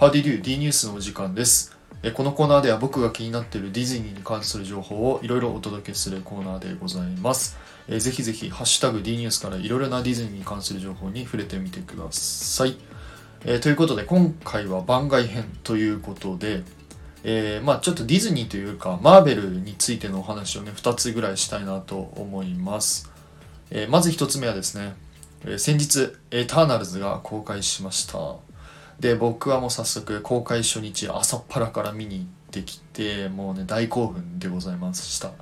How do you D ニュースのお時間です。このコーナーでは僕が気になっているディズニーに関する情報をいろいろお届けするコーナーでございます。ぜひぜひ、ハッシュタグ D ニュースからいろいろなディズニーに関する情報に触れてみてください。えということで、今回は番外編ということで、えーまあちょっとディズニーというか、マーベルについてのお話をね、2つぐらいしたいなと思います。えまず1つ目はですね、え先日、エターナルズが公開しました。で、僕はもう早速、公開初日、朝っぱらから見に行ってきて、もうね、大興奮でございました。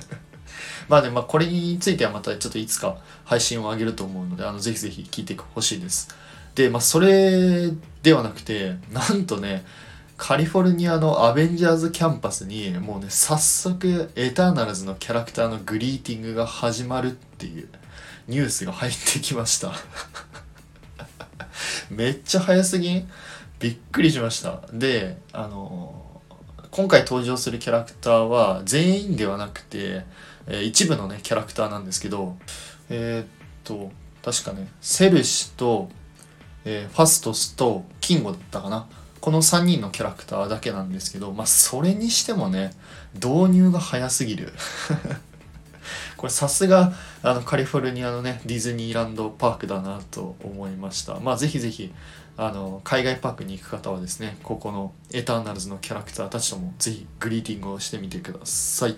まあね、まあこれについてはまたちょっといつか配信を上げると思うので、あの、ぜひぜひ聞いてほしいです。で、まあそれではなくて、なんとね、カリフォルニアのアベンジャーズキャンパスにもうね早速エターナルズのキャラクターのグリーティングが始まるっていうニュースが入ってきましためっちゃ早すぎん？びっくりしました。であの今回登場するキャラクターは全員ではなくて、えー一部のねキャラクターなんですけどえーっと確かねセルシと、えーファストスとキンゴだったかな。この3人のキャラクターだけなんですけどまあそれにしてもね導入が早すぎる。これさすがあのカリフォルニアのねディズニーランドパークだなと思いました。まあぜひぜひあの海外パークに行く方はですねここのエターナルズのキャラクターたちともぜひグリーティングをしてみてください。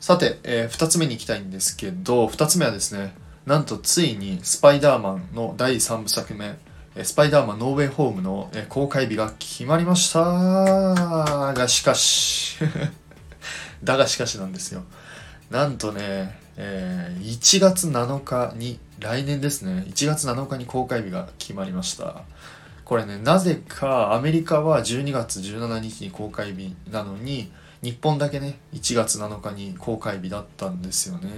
さて、え2つ目に行きたいんですけど2つ目はですねなんとついにスパイダーマンの第3部作目スパイダーマンノーウェイホームの公開日が決まりました。がしかし だがしかしなんですよ。なんとね、えー1月7日に来年ですね。1月7日に公開日が決まりました。これねなぜかアメリカは12月17日に公開日なのに日本だけね1月7日に公開日だったんですよね。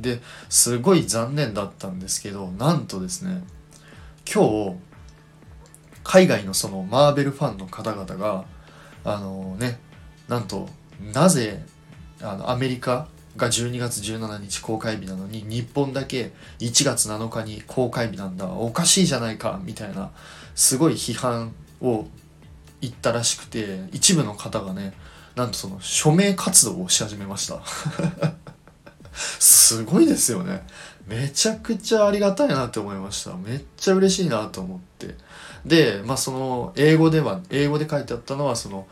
ですごい残念だったんですけどなんとですね今日海外のそのマーベルファンの方々があのねなんとなぜあのアメリカが12月17日公開日なのに日本だけ1月7日に公開日なんだ。おかしいじゃないかみたいなすごい批判を言ったらしくて一部の方がねなんとその署名活動をし始めました。すごいですよね。めちゃくちゃありがたいなって思いました。めっちゃ嬉しいなと思って。でまあその英語では英語で書いてあったのはその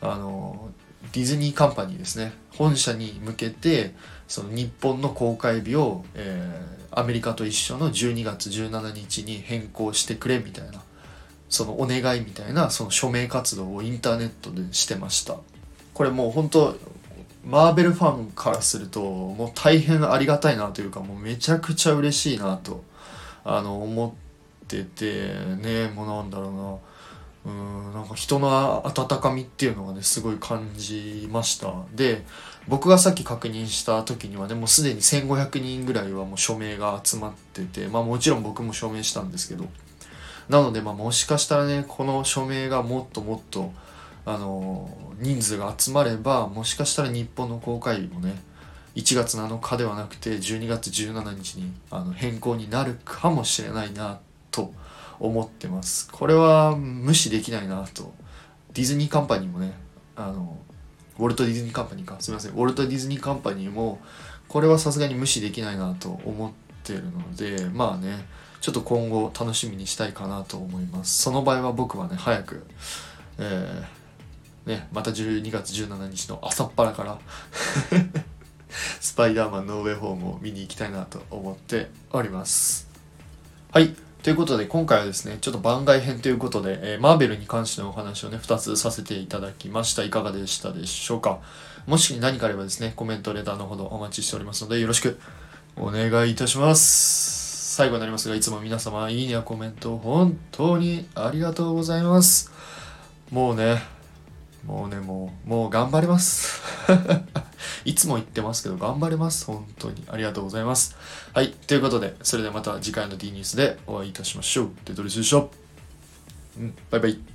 あのディズニーカンパニーですね。本社に向けてその日本の公開日を、えーアメリカと一緒の12月17日に変更してくれみたいなそのお願いみたいなその署名活動をインターネットでしてました。これもう本当マーベルファンからするともう大変ありがたいなというかもうめちゃくちゃ嬉しいなとあの思っててねもうなんだろうな。うんなんか人の温かみっていうのがねすごい感じました。で僕がさっき確認した時にはねもうすでに1500人ぐらいはもう署名が集まっててまあもちろん僕も署名したんですけど。なのでまあもしかしたらねこの署名がもっともっとあの人数が集まればもしかしたら日本の公開日もね1月7日ではなくて12月17日にあの変更になるかもしれないなと思ってます。これは無視できないなと。ディズニーカンパニーもねあのウォルト・ディズニーカンパニーか。すみません。ウォルト・ディズニーカンパニーもこれはさすがに無視できないなと思ってるのでまあねちょっと今後楽しみにしたいかなと思います。その場合は僕はね早くえーねまた12月17日の朝っぱらからスパイダーマンノーウェイホームを見に行きたいなと思っております。はい。ということで今回はですねちょっと番外編ということで、えーマーベルに関してのお話をね2つさせていただきました。いかがでしたでしょうか？もし何かあればですねコメントレターのほどお待ちしておりますのでよろしくお願いいたします。最後になりますがいつも皆様いいねやコメント本当にありがとうございます。もうねもうねもうもう頑張ります。いつも言ってますけど頑張れます。本当にありがとうございます。はい。ということでそれではまた次回の D ニュースでお会いいたしましょう。デトリスでしたうん。バイバイ。